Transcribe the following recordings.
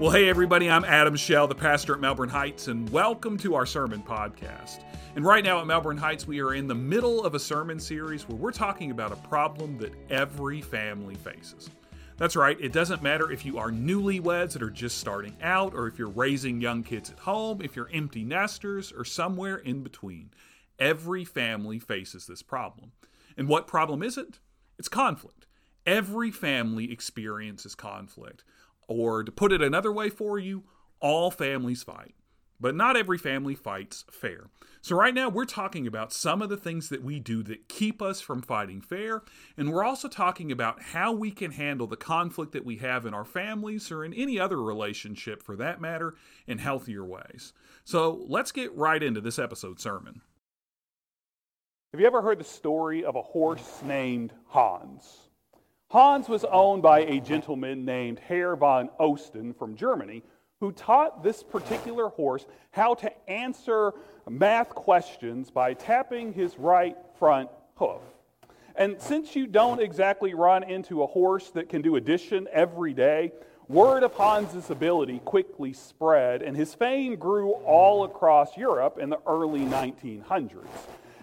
Well, hey, everybody, I'm Adam Shell, the pastor at Melbourne Heights, and welcome to our sermon podcast. And right now at Melbourne Heights, we are in the middle of a sermon series where we're talking about a problem that every family faces. That's right, it doesn't matter if you are newlyweds that are just starting out, or if you're raising young kids at home, if you're empty nesters, or somewhere in between. Every family faces this problem. And what problem is it? It's conflict. Every family experiences conflict. Or to put it another way for you, all families fight. But not every family fights fair. So, right now, we're talking about some of the things that we do that keep us from fighting fair. And we're also talking about how we can handle the conflict that we have in our families or in any other relationship for that matter in healthier ways. So, let's get right into this episode sermon. Have you ever heard the story of a horse named Hans? Hans was owned by a gentleman named Herr von Osten from Germany who taught this particular horse how to answer math questions by tapping his right front hoof. And since you don't exactly run into a horse that can do addition every day, word of Hans's ability quickly spread, and his fame grew all across Europe in the early 1900s.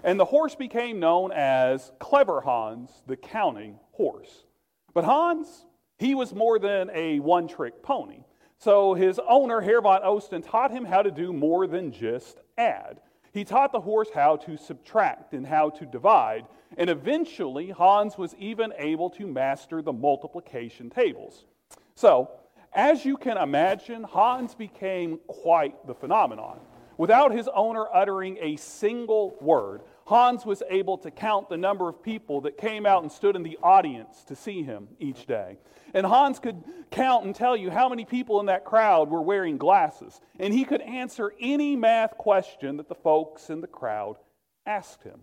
And the horse became known as Clever Hans, the counting horse. But Hans, he was more than a one trick pony. So his owner, von Osten, taught him how to do more than just add. He taught the horse how to subtract and how to divide, and eventually Hans was even able to master the multiplication tables. So, as you can imagine, Hans became quite the phenomenon. Without his owner uttering a single word, Hans was able to count the number of people that came out and stood in the audience to see him each day. And Hans could count and tell you how many people in that crowd were wearing glasses. And he could answer any math question that the folks in the crowd asked him.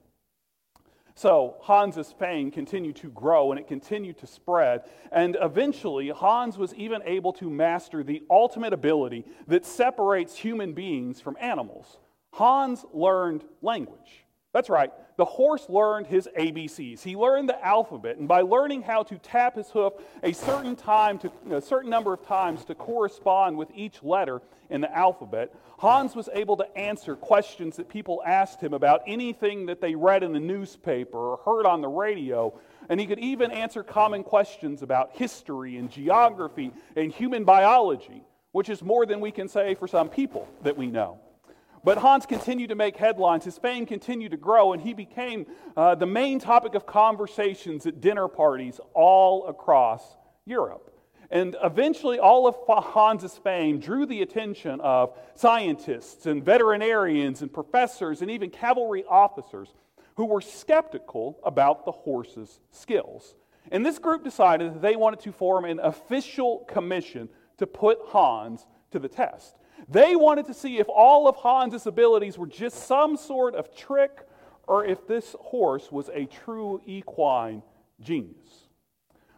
So Hans's fame continued to grow and it continued to spread. And eventually, Hans was even able to master the ultimate ability that separates human beings from animals. Hans learned language. That's right. The horse learned his ABCs. He learned the alphabet, and by learning how to tap his hoof a certain time to a certain number of times to correspond with each letter in the alphabet, Hans was able to answer questions that people asked him about anything that they read in the newspaper or heard on the radio. And he could even answer common questions about history and geography and human biology, which is more than we can say for some people that we know. But Hans continued to make headlines. His fame continued to grow, and he became uh, the main topic of conversations at dinner parties all across Europe. And eventually, all of Hans's fame drew the attention of scientists and veterinarians and professors and even cavalry officers who were skeptical about the horse's skills. And this group decided that they wanted to form an official commission to put Hans to the test. They wanted to see if all of Hans's abilities were just some sort of trick or if this horse was a true equine genius.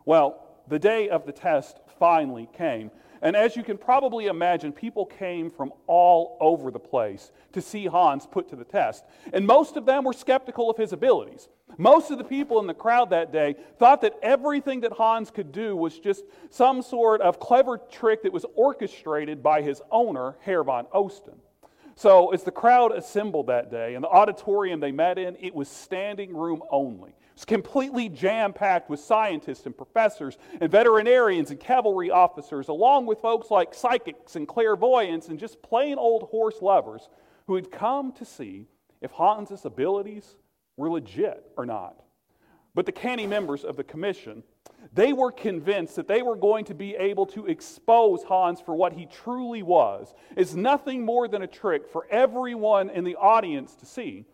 Well, the day of the test finally came. And as you can probably imagine, people came from all over the place to see Hans put to the test. And most of them were skeptical of his abilities. Most of the people in the crowd that day thought that everything that Hans could do was just some sort of clever trick that was orchestrated by his owner, Herr von Osten. So, as the crowd assembled that day and the auditorium they met in, it was standing room only. It was completely jam packed with scientists and professors and veterinarians and cavalry officers, along with folks like psychics and clairvoyants and just plain old horse lovers who had come to see if Hans's abilities were legit or not. But the canny members of the commission, they were convinced that they were going to be able to expose Hans for what he truly was, is nothing more than a trick for everyone in the audience to see,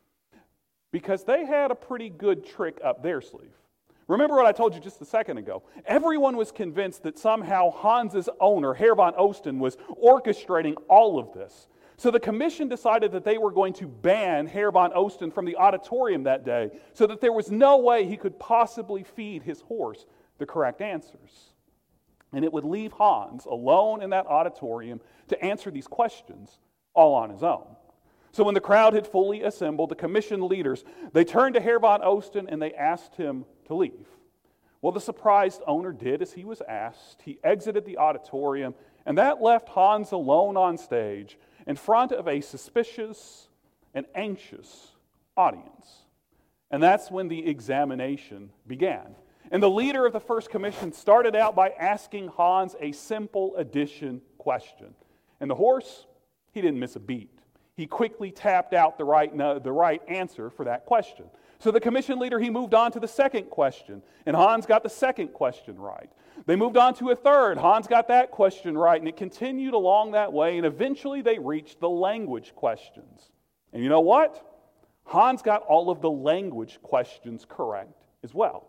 because they had a pretty good trick up their sleeve. Remember what I told you just a second ago. Everyone was convinced that somehow Hans's owner, Herr von Osten, was orchestrating all of this. So the commission decided that they were going to ban Herr von Osten from the auditorium that day so that there was no way he could possibly feed his horse the correct answers. And it would leave Hans alone in that auditorium to answer these questions all on his own. So when the crowd had fully assembled, the commission leaders, they turned to Herr von Osten and they asked him to leave. Well, the surprised owner did as he was asked. He exited the auditorium And that left Hans alone on stage in front of a suspicious and anxious audience. And that's when the examination began. And the leader of the first commission started out by asking Hans a simple addition question. And the horse, he didn't miss a beat. He quickly tapped out the right, no, the right answer for that question. So the commission leader, he moved on to the second question, and Hans got the second question right. They moved on to a third. Hans got that question right, and it continued along that way, and eventually they reached the language questions. And you know what? Hans got all of the language questions correct as well.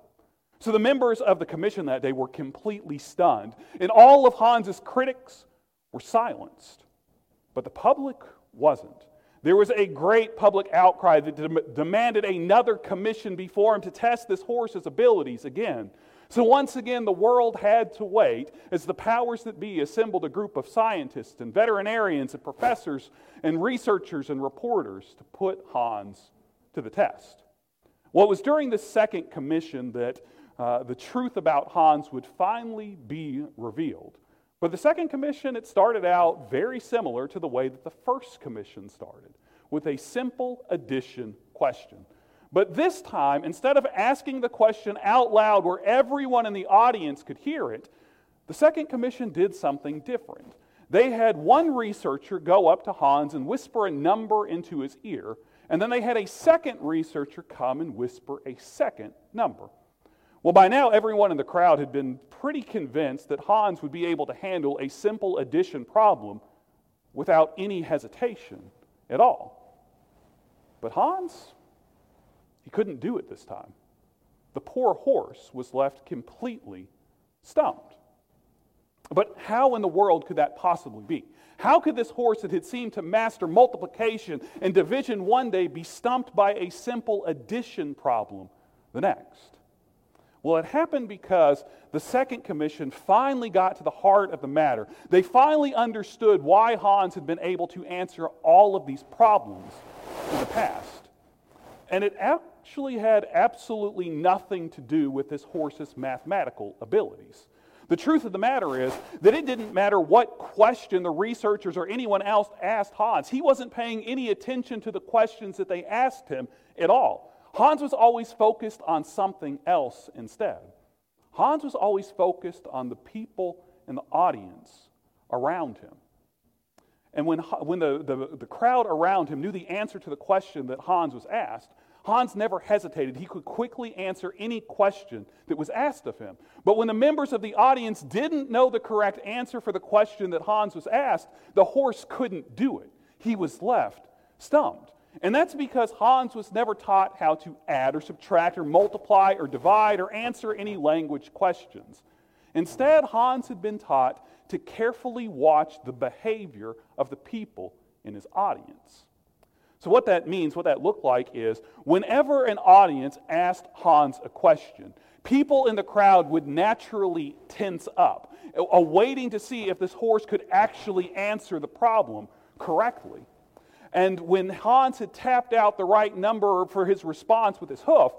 So the members of the commission that day were completely stunned, and all of Hans's critics were silenced. But the public wasn't. There was a great public outcry that de- demanded another commission before him to test this horse's abilities again. So once again, the world had to wait as the powers that be assembled a group of scientists and veterinarians and professors and researchers and reporters to put Hans to the test. Well, it was during the second commission that uh, the truth about Hans would finally be revealed. But the second commission, it started out very similar to the way that the first commission started, with a simple addition question. But this time, instead of asking the question out loud where everyone in the audience could hear it, the second commission did something different. They had one researcher go up to Hans and whisper a number into his ear, and then they had a second researcher come and whisper a second number. Well, by now, everyone in the crowd had been pretty convinced that Hans would be able to handle a simple addition problem without any hesitation at all. But Hans, he couldn't do it this time. The poor horse was left completely stumped. But how in the world could that possibly be? How could this horse that had seemed to master multiplication and division one day be stumped by a simple addition problem the next? Well, it happened because the second commission finally got to the heart of the matter. They finally understood why Hans had been able to answer all of these problems in the past. And it actually had absolutely nothing to do with this horse's mathematical abilities. The truth of the matter is that it didn't matter what question the researchers or anyone else asked Hans. He wasn't paying any attention to the questions that they asked him at all. Hans was always focused on something else instead. Hans was always focused on the people in the audience around him. And when, when the, the, the crowd around him knew the answer to the question that Hans was asked, Hans never hesitated. He could quickly answer any question that was asked of him. But when the members of the audience didn't know the correct answer for the question that Hans was asked, the horse couldn't do it. He was left stumped. And that's because Hans was never taught how to add or subtract or multiply or divide or answer any language questions. Instead, Hans had been taught to carefully watch the behavior of the people in his audience. So, what that means, what that looked like is whenever an audience asked Hans a question, people in the crowd would naturally tense up, awaiting to see if this horse could actually answer the problem correctly. And when Hans had tapped out the right number for his response with his hoof,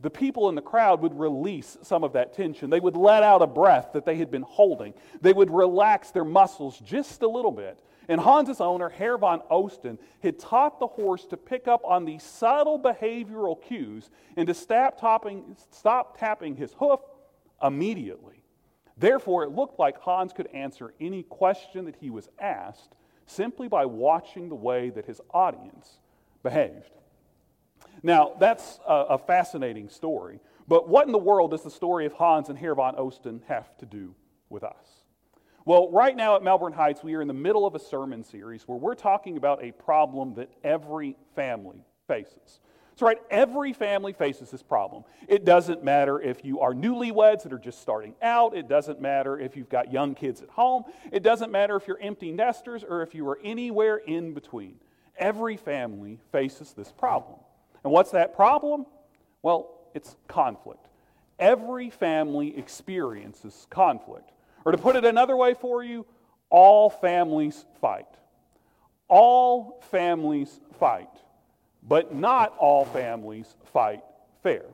the people in the crowd would release some of that tension. They would let out a breath that they had been holding. They would relax their muscles just a little bit. And Hans's owner, Herr von Osten, had taught the horse to pick up on these subtle behavioral cues and to stop tapping, stop tapping his hoof immediately. Therefore, it looked like Hans could answer any question that he was asked simply by watching the way that his audience behaved. Now, that's a, a fascinating story, but what in the world does the story of Hans and Herr von Osten have to do with us? Well, right now at Melbourne Heights, we are in the middle of a sermon series where we're talking about a problem that every family faces. So, right, every family faces this problem. It doesn't matter if you are newlyweds that are just starting out. It doesn't matter if you've got young kids at home. It doesn't matter if you're empty nesters or if you are anywhere in between. Every family faces this problem. And what's that problem? Well, it's conflict. Every family experiences conflict. Or to put it another way for you, all families fight. All families fight. But not all families fight fair.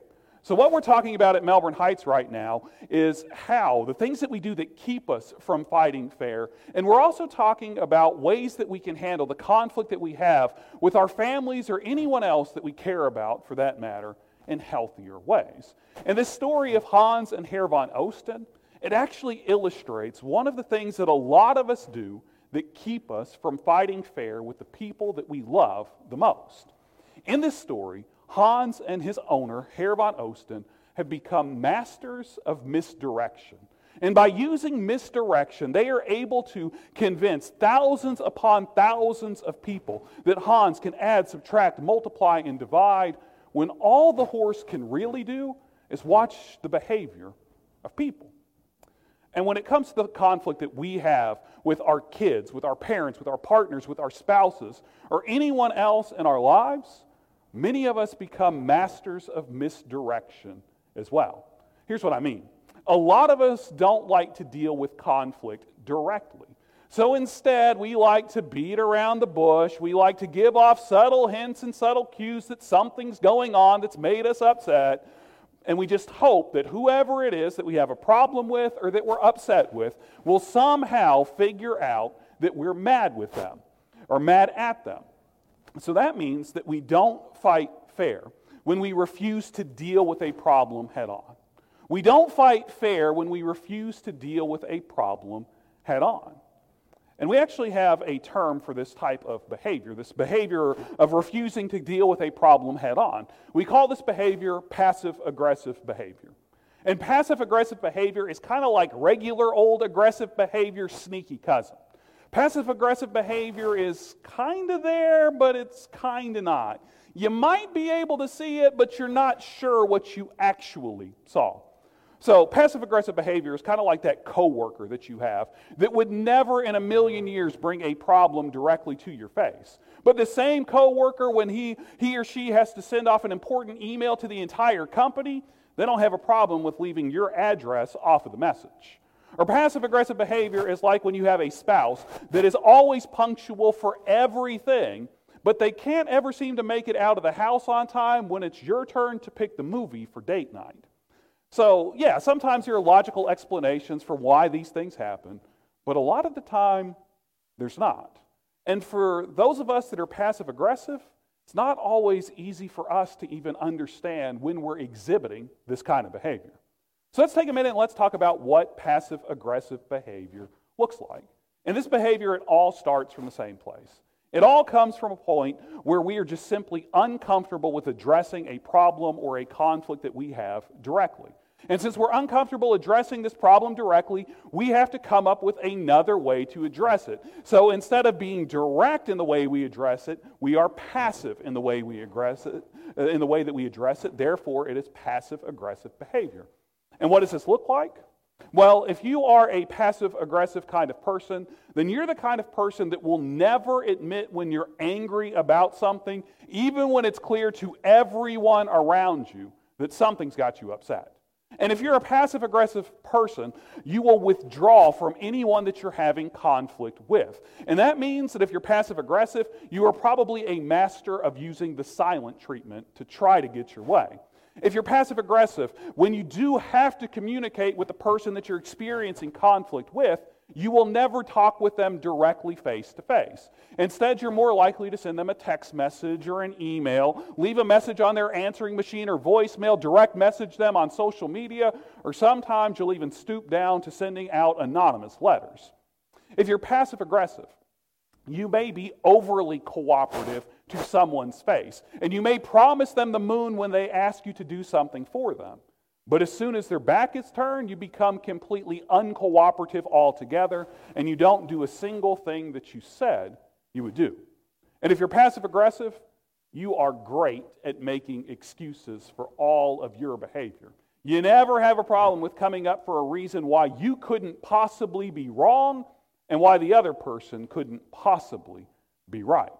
So, what we're talking about at Melbourne Heights right now is how, the things that we do that keep us from fighting fair. And we're also talking about ways that we can handle the conflict that we have with our families or anyone else that we care about, for that matter, in healthier ways. And this story of Hans and Herr von Osten, it actually illustrates one of the things that a lot of us do that keep us from fighting fair with the people that we love the most. In this story, Hans and his owner, Herr von Osten, have become masters of misdirection. And by using misdirection, they are able to convince thousands upon thousands of people that Hans can add, subtract, multiply, and divide when all the horse can really do is watch the behavior of people. And when it comes to the conflict that we have with our kids, with our parents, with our partners, with our spouses, or anyone else in our lives, many of us become masters of misdirection as well. Here's what I mean a lot of us don't like to deal with conflict directly. So instead, we like to beat around the bush. We like to give off subtle hints and subtle cues that something's going on that's made us upset. And we just hope that whoever it is that we have a problem with or that we're upset with will somehow figure out that we're mad with them or mad at them. So that means that we don't fight fair when we refuse to deal with a problem head on. We don't fight fair when we refuse to deal with a problem head on. And we actually have a term for this type of behavior, this behavior of refusing to deal with a problem head on. We call this behavior passive aggressive behavior. And passive aggressive behavior is kind of like regular old aggressive behavior, sneaky cousin. Passive aggressive behavior is kind of there, but it's kind of not. You might be able to see it, but you're not sure what you actually saw. So, passive aggressive behavior is kind of like that coworker that you have that would never in a million years bring a problem directly to your face. But the same coworker, when he, he or she has to send off an important email to the entire company, they don't have a problem with leaving your address off of the message. Or passive aggressive behavior is like when you have a spouse that is always punctual for everything, but they can't ever seem to make it out of the house on time when it's your turn to pick the movie for date night. So, yeah, sometimes there are logical explanations for why these things happen, but a lot of the time, there's not. And for those of us that are passive aggressive, it's not always easy for us to even understand when we're exhibiting this kind of behavior. So let's take a minute and let's talk about what passive aggressive behavior looks like. And this behavior, it all starts from the same place. It all comes from a point where we are just simply uncomfortable with addressing a problem or a conflict that we have directly. And since we're uncomfortable addressing this problem directly, we have to come up with another way to address it. So instead of being direct in the way we address it, we are passive in the way we address it, uh, in the way that we address it. Therefore, it is passive aggressive behavior. And what does this look like? Well, if you are a passive aggressive kind of person, then you're the kind of person that will never admit when you're angry about something, even when it's clear to everyone around you that something's got you upset. And if you're a passive aggressive person, you will withdraw from anyone that you're having conflict with. And that means that if you're passive aggressive, you are probably a master of using the silent treatment to try to get your way. If you're passive aggressive, when you do have to communicate with the person that you're experiencing conflict with, you will never talk with them directly face to face. Instead, you're more likely to send them a text message or an email, leave a message on their answering machine or voicemail, direct message them on social media, or sometimes you'll even stoop down to sending out anonymous letters. If you're passive aggressive, you may be overly cooperative to someone's face, and you may promise them the moon when they ask you to do something for them. But as soon as their back is turned, you become completely uncooperative altogether, and you don't do a single thing that you said you would do. And if you're passive aggressive, you are great at making excuses for all of your behavior. You never have a problem with coming up for a reason why you couldn't possibly be wrong and why the other person couldn't possibly be right.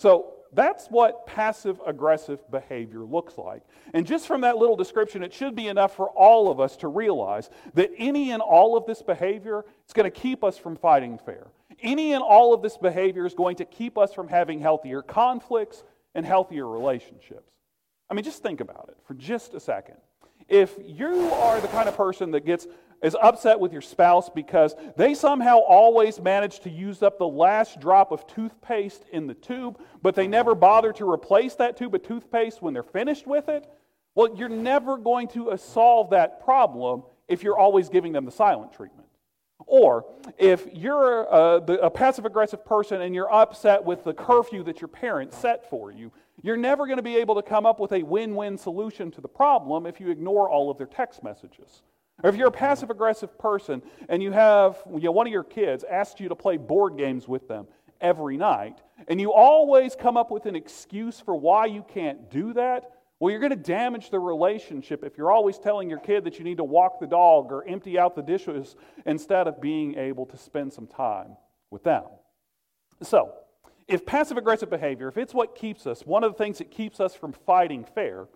So, that's what passive aggressive behavior looks like. And just from that little description, it should be enough for all of us to realize that any and all of this behavior is going to keep us from fighting fair. Any and all of this behavior is going to keep us from having healthier conflicts and healthier relationships. I mean, just think about it for just a second. If you are the kind of person that gets is upset with your spouse because they somehow always manage to use up the last drop of toothpaste in the tube, but they never bother to replace that tube of toothpaste when they're finished with it, well, you're never going to uh, solve that problem if you're always giving them the silent treatment. Or if you're uh, a, a passive aggressive person and you're upset with the curfew that your parents set for you, you're never going to be able to come up with a win win solution to the problem if you ignore all of their text messages. Or if you're a passive aggressive person and you have you know, one of your kids asked you to play board games with them every night, and you always come up with an excuse for why you can't do that, well, you're going to damage the relationship if you're always telling your kid that you need to walk the dog or empty out the dishes instead of being able to spend some time with them. So, if passive aggressive behavior, if it's what keeps us, one of the things that keeps us from fighting fair,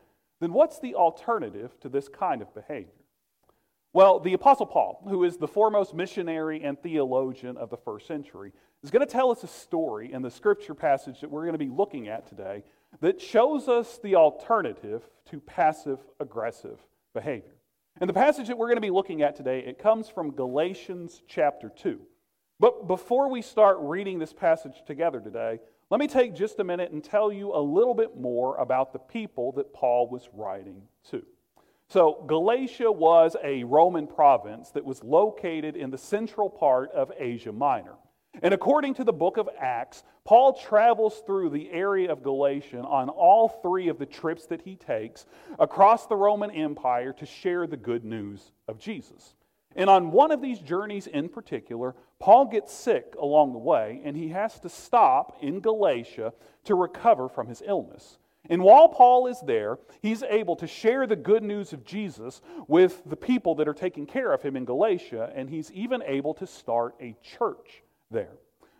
then what's the alternative to this kind of behavior? Well, the Apostle Paul, who is the foremost missionary and theologian of the first century, is going to tell us a story in the scripture passage that we're going to be looking at today that shows us the alternative to passive aggressive behavior. And the passage that we're going to be looking at today, it comes from Galatians chapter 2. But before we start reading this passage together today, let me take just a minute and tell you a little bit more about the people that Paul was writing to. So, Galatia was a Roman province that was located in the central part of Asia Minor. And according to the book of Acts, Paul travels through the area of Galatia on all three of the trips that he takes across the Roman Empire to share the good news of Jesus. And on one of these journeys in particular, Paul gets sick along the way, and he has to stop in Galatia to recover from his illness. And while Paul is there, he's able to share the good news of Jesus with the people that are taking care of him in Galatia, and he's even able to start a church there.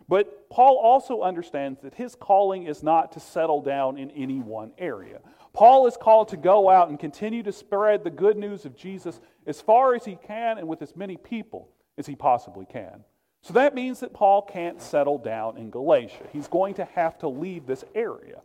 But Paul also understands that his calling is not to settle down in any one area. Paul is called to go out and continue to spread the good news of Jesus as far as he can and with as many people as he possibly can. So that means that Paul can't settle down in Galatia. He's going to have to leave this area.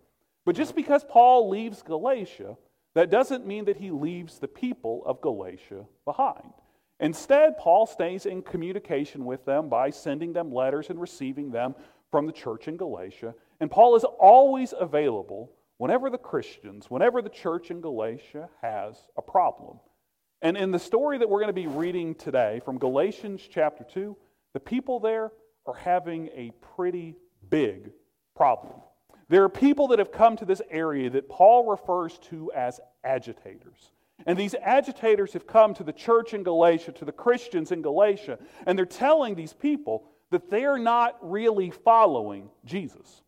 But just because Paul leaves Galatia, that doesn't mean that he leaves the people of Galatia behind. Instead, Paul stays in communication with them by sending them letters and receiving them from the church in Galatia. And Paul is always available whenever the Christians, whenever the church in Galatia has a problem. And in the story that we're going to be reading today from Galatians chapter 2, the people there are having a pretty big problem. There are people that have come to this area that Paul refers to as agitators. And these agitators have come to the church in Galatia, to the Christians in Galatia, and they're telling these people that they're not really following Jesus.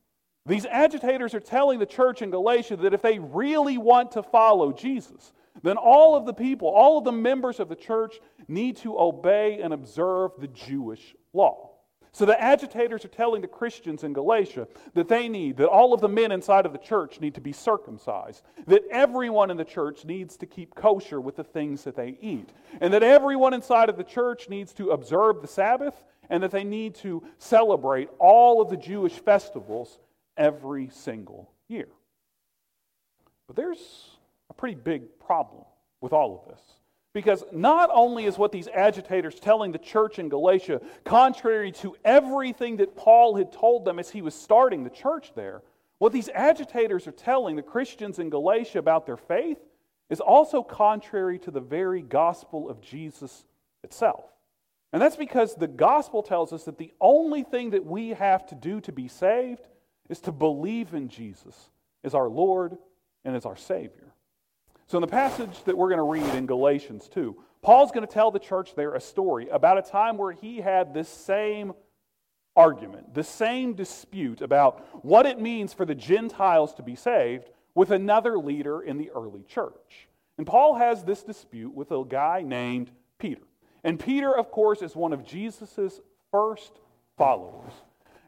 These agitators are telling the church in Galatia that if they really want to follow Jesus, then all of the people, all of the members of the church need to obey and observe the Jewish law. So the agitators are telling the Christians in Galatia that they need, that all of the men inside of the church need to be circumcised, that everyone in the church needs to keep kosher with the things that they eat, and that everyone inside of the church needs to observe the Sabbath, and that they need to celebrate all of the Jewish festivals every single year. But there's a pretty big problem with all of this. Because not only is what these agitators telling the church in Galatia contrary to everything that Paul had told them as he was starting the church there, what these agitators are telling the Christians in Galatia about their faith is also contrary to the very gospel of Jesus itself. And that's because the gospel tells us that the only thing that we have to do to be saved is to believe in Jesus as our Lord and as our Savior. So, in the passage that we're going to read in Galatians 2, Paul's going to tell the church there a story about a time where he had this same argument, the same dispute about what it means for the Gentiles to be saved with another leader in the early church. And Paul has this dispute with a guy named Peter. And Peter, of course, is one of Jesus' first followers.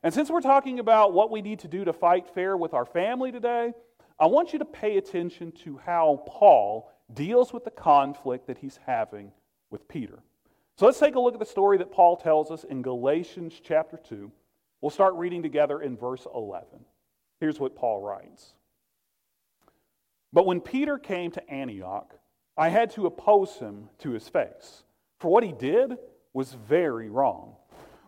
And since we're talking about what we need to do to fight fair with our family today, I want you to pay attention to how Paul deals with the conflict that he's having with Peter. So let's take a look at the story that Paul tells us in Galatians chapter 2. We'll start reading together in verse 11. Here's what Paul writes But when Peter came to Antioch, I had to oppose him to his face. For what he did was very wrong.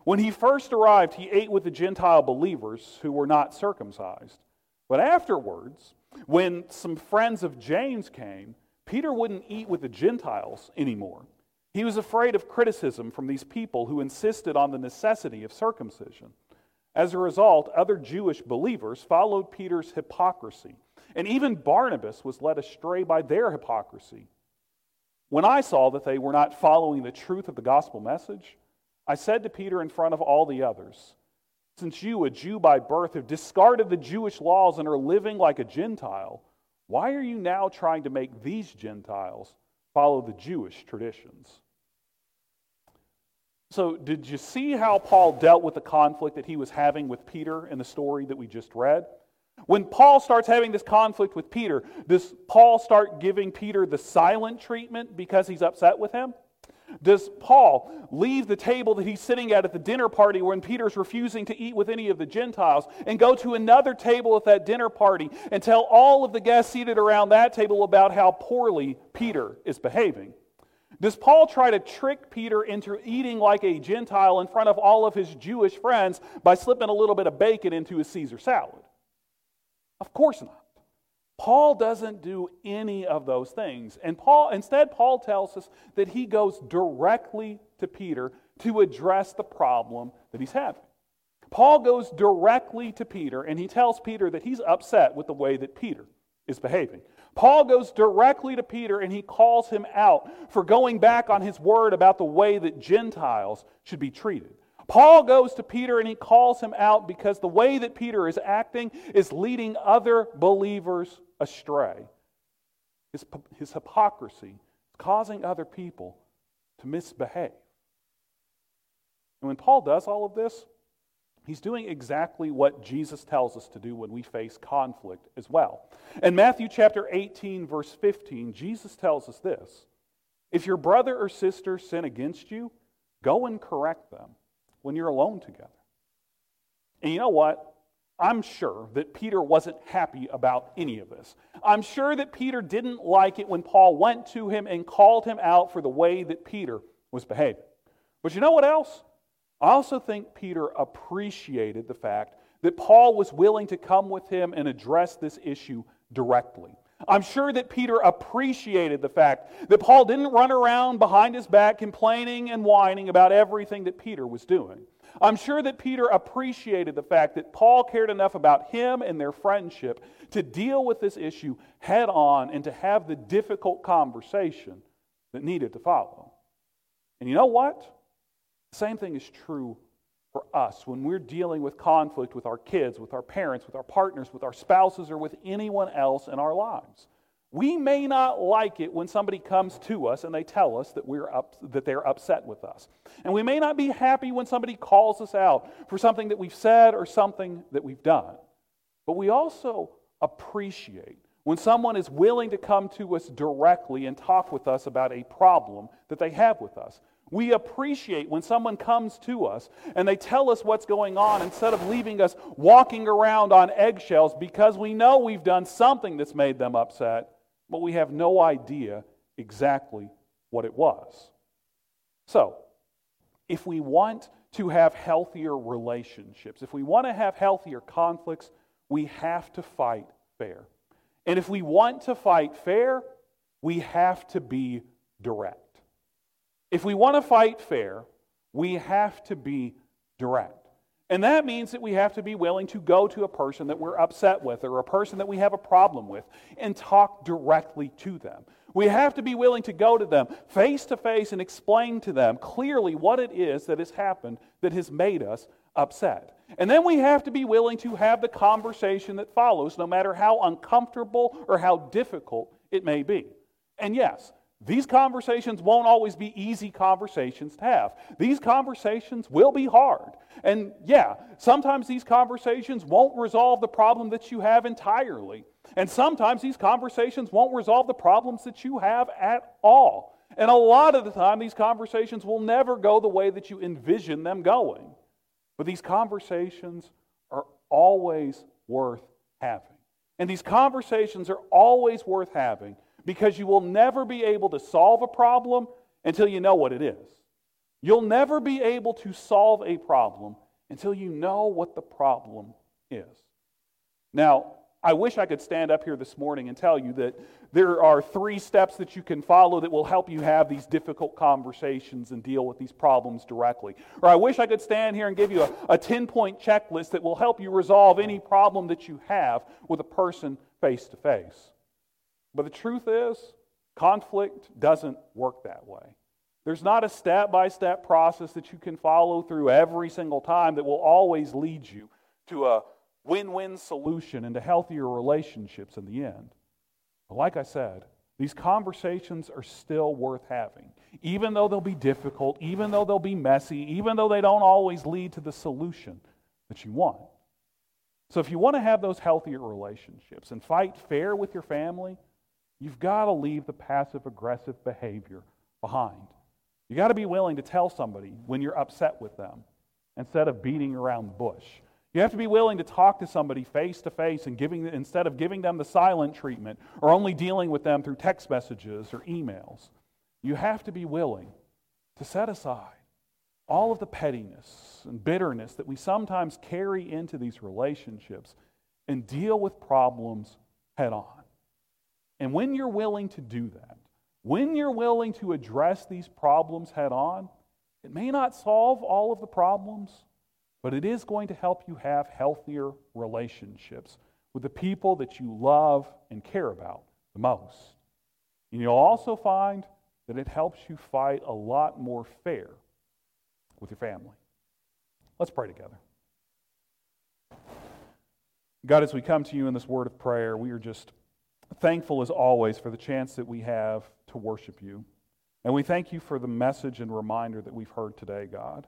When he first arrived, he ate with the Gentile believers who were not circumcised. But afterwards, when some friends of James came, Peter wouldn't eat with the Gentiles anymore. He was afraid of criticism from these people who insisted on the necessity of circumcision. As a result, other Jewish believers followed Peter's hypocrisy, and even Barnabas was led astray by their hypocrisy. When I saw that they were not following the truth of the gospel message, I said to Peter in front of all the others, Since you, a Jew by birth, have discarded the Jewish laws and are living like a Gentile, why are you now trying to make these Gentiles follow the Jewish traditions? So, did you see how Paul dealt with the conflict that he was having with Peter in the story that we just read? When Paul starts having this conflict with Peter, does Paul start giving Peter the silent treatment because he's upset with him? Does Paul leave the table that he's sitting at at the dinner party when Peter's refusing to eat with any of the Gentiles and go to another table at that dinner party and tell all of the guests seated around that table about how poorly Peter is behaving? Does Paul try to trick Peter into eating like a Gentile in front of all of his Jewish friends by slipping a little bit of bacon into his Caesar salad? Of course not. Paul doesn't do any of those things. And Paul instead Paul tells us that he goes directly to Peter to address the problem that he's having. Paul goes directly to Peter and he tells Peter that he's upset with the way that Peter is behaving. Paul goes directly to Peter and he calls him out for going back on his word about the way that Gentiles should be treated. Paul goes to Peter and he calls him out because the way that Peter is acting is leading other believers astray. His, his hypocrisy is causing other people to misbehave. And when Paul does all of this, he's doing exactly what Jesus tells us to do when we face conflict as well. In Matthew chapter 18, verse 15, Jesus tells us this If your brother or sister sin against you, go and correct them when you're alone together. And you know what? I'm sure that Peter wasn't happy about any of this. I'm sure that Peter didn't like it when Paul went to him and called him out for the way that Peter was behaving. But you know what else? I also think Peter appreciated the fact that Paul was willing to come with him and address this issue directly. I'm sure that Peter appreciated the fact that Paul didn't run around behind his back complaining and whining about everything that Peter was doing. I'm sure that Peter appreciated the fact that Paul cared enough about him and their friendship to deal with this issue head on and to have the difficult conversation that needed to follow. And you know what? The same thing is true for us when we're dealing with conflict with our kids, with our parents, with our partners, with our spouses, or with anyone else in our lives. We may not like it when somebody comes to us and they tell us that, we're up, that they're upset with us. And we may not be happy when somebody calls us out for something that we've said or something that we've done. But we also appreciate when someone is willing to come to us directly and talk with us about a problem that they have with us. We appreciate when someone comes to us and they tell us what's going on instead of leaving us walking around on eggshells because we know we've done something that's made them upset but we have no idea exactly what it was. So, if we want to have healthier relationships, if we want to have healthier conflicts, we have to fight fair. And if we want to fight fair, we have to be direct. If we want to fight fair, we have to be direct. And that means that we have to be willing to go to a person that we're upset with or a person that we have a problem with and talk directly to them. We have to be willing to go to them face to face and explain to them clearly what it is that has happened that has made us upset. And then we have to be willing to have the conversation that follows, no matter how uncomfortable or how difficult it may be. And yes, these conversations won't always be easy conversations to have. These conversations will be hard. And yeah, sometimes these conversations won't resolve the problem that you have entirely. And sometimes these conversations won't resolve the problems that you have at all. And a lot of the time, these conversations will never go the way that you envision them going. But these conversations are always worth having. And these conversations are always worth having because you will never be able to solve a problem until you know what it is. You'll never be able to solve a problem until you know what the problem is. Now, I wish I could stand up here this morning and tell you that there are three steps that you can follow that will help you have these difficult conversations and deal with these problems directly. Or I wish I could stand here and give you a, a 10 point checklist that will help you resolve any problem that you have with a person face to face. But the truth is, conflict doesn't work that way. There's not a step by step process that you can follow through every single time that will always lead you to a win win solution and to healthier relationships in the end. But like I said, these conversations are still worth having, even though they'll be difficult, even though they'll be messy, even though they don't always lead to the solution that you want. So, if you want to have those healthier relationships and fight fair with your family, you've got to leave the passive aggressive behavior behind. You got to be willing to tell somebody when you're upset with them instead of beating around the bush. You have to be willing to talk to somebody face to face and giving instead of giving them the silent treatment or only dealing with them through text messages or emails. You have to be willing to set aside all of the pettiness and bitterness that we sometimes carry into these relationships and deal with problems head on. And when you're willing to do that, when you're willing to address these problems head on, it may not solve all of the problems, but it is going to help you have healthier relationships with the people that you love and care about the most. And you'll also find that it helps you fight a lot more fair with your family. Let's pray together. God, as we come to you in this word of prayer, we are just thankful as always for the chance that we have to worship you. And we thank you for the message and reminder that we've heard today, God.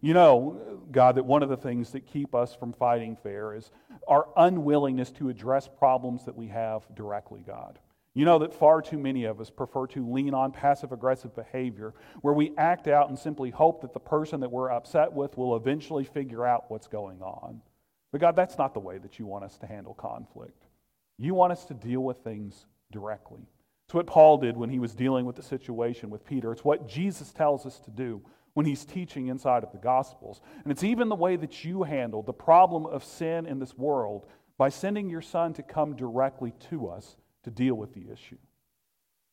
You know, God, that one of the things that keep us from fighting fair is our unwillingness to address problems that we have directly, God. You know that far too many of us prefer to lean on passive aggressive behavior where we act out and simply hope that the person that we're upset with will eventually figure out what's going on. But God, that's not the way that you want us to handle conflict. You want us to deal with things directly. It's what Paul did when he was dealing with the situation with Peter. It's what Jesus tells us to do when he's teaching inside of the Gospels. And it's even the way that you handle the problem of sin in this world by sending your son to come directly to us to deal with the issue.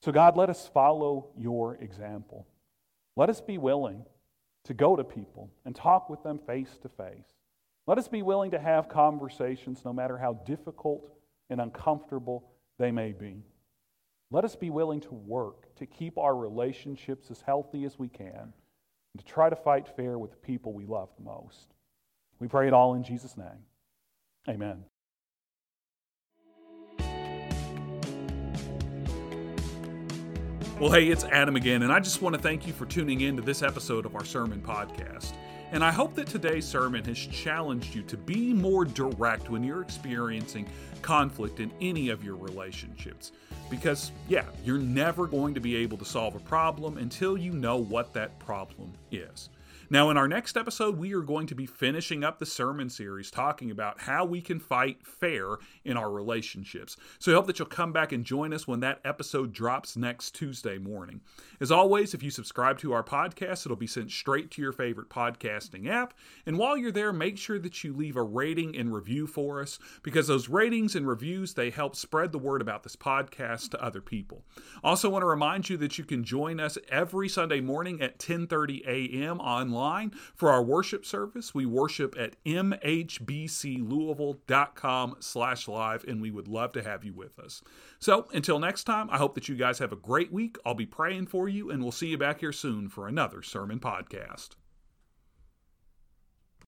So, God, let us follow your example. Let us be willing to go to people and talk with them face to face. Let us be willing to have conversations no matter how difficult and uncomfortable they may be. Let us be willing to work to keep our relationships as healthy as we can and to try to fight fair with the people we love the most. We pray it all in Jesus' name. Amen. Well, hey, it's Adam again, and I just want to thank you for tuning in to this episode of our sermon podcast. And I hope that today's sermon has challenged you to be more direct when you're experiencing conflict in any of your relationships. Because, yeah, you're never going to be able to solve a problem until you know what that problem is. Now, in our next episode, we are going to be finishing up the sermon series talking about how we can fight fair in our relationships. So I hope that you'll come back and join us when that episode drops next Tuesday morning. As always, if you subscribe to our podcast, it'll be sent straight to your favorite podcasting app. And while you're there, make sure that you leave a rating and review for us because those ratings and reviews, they help spread the word about this podcast to other people. Also want to remind you that you can join us every Sunday morning at 10:30 a.m. online online for our worship service. We worship at mhbclouisville.com slash live, and we would love to have you with us. So until next time, I hope that you guys have a great week. I'll be praying for you, and we'll see you back here soon for another sermon podcast.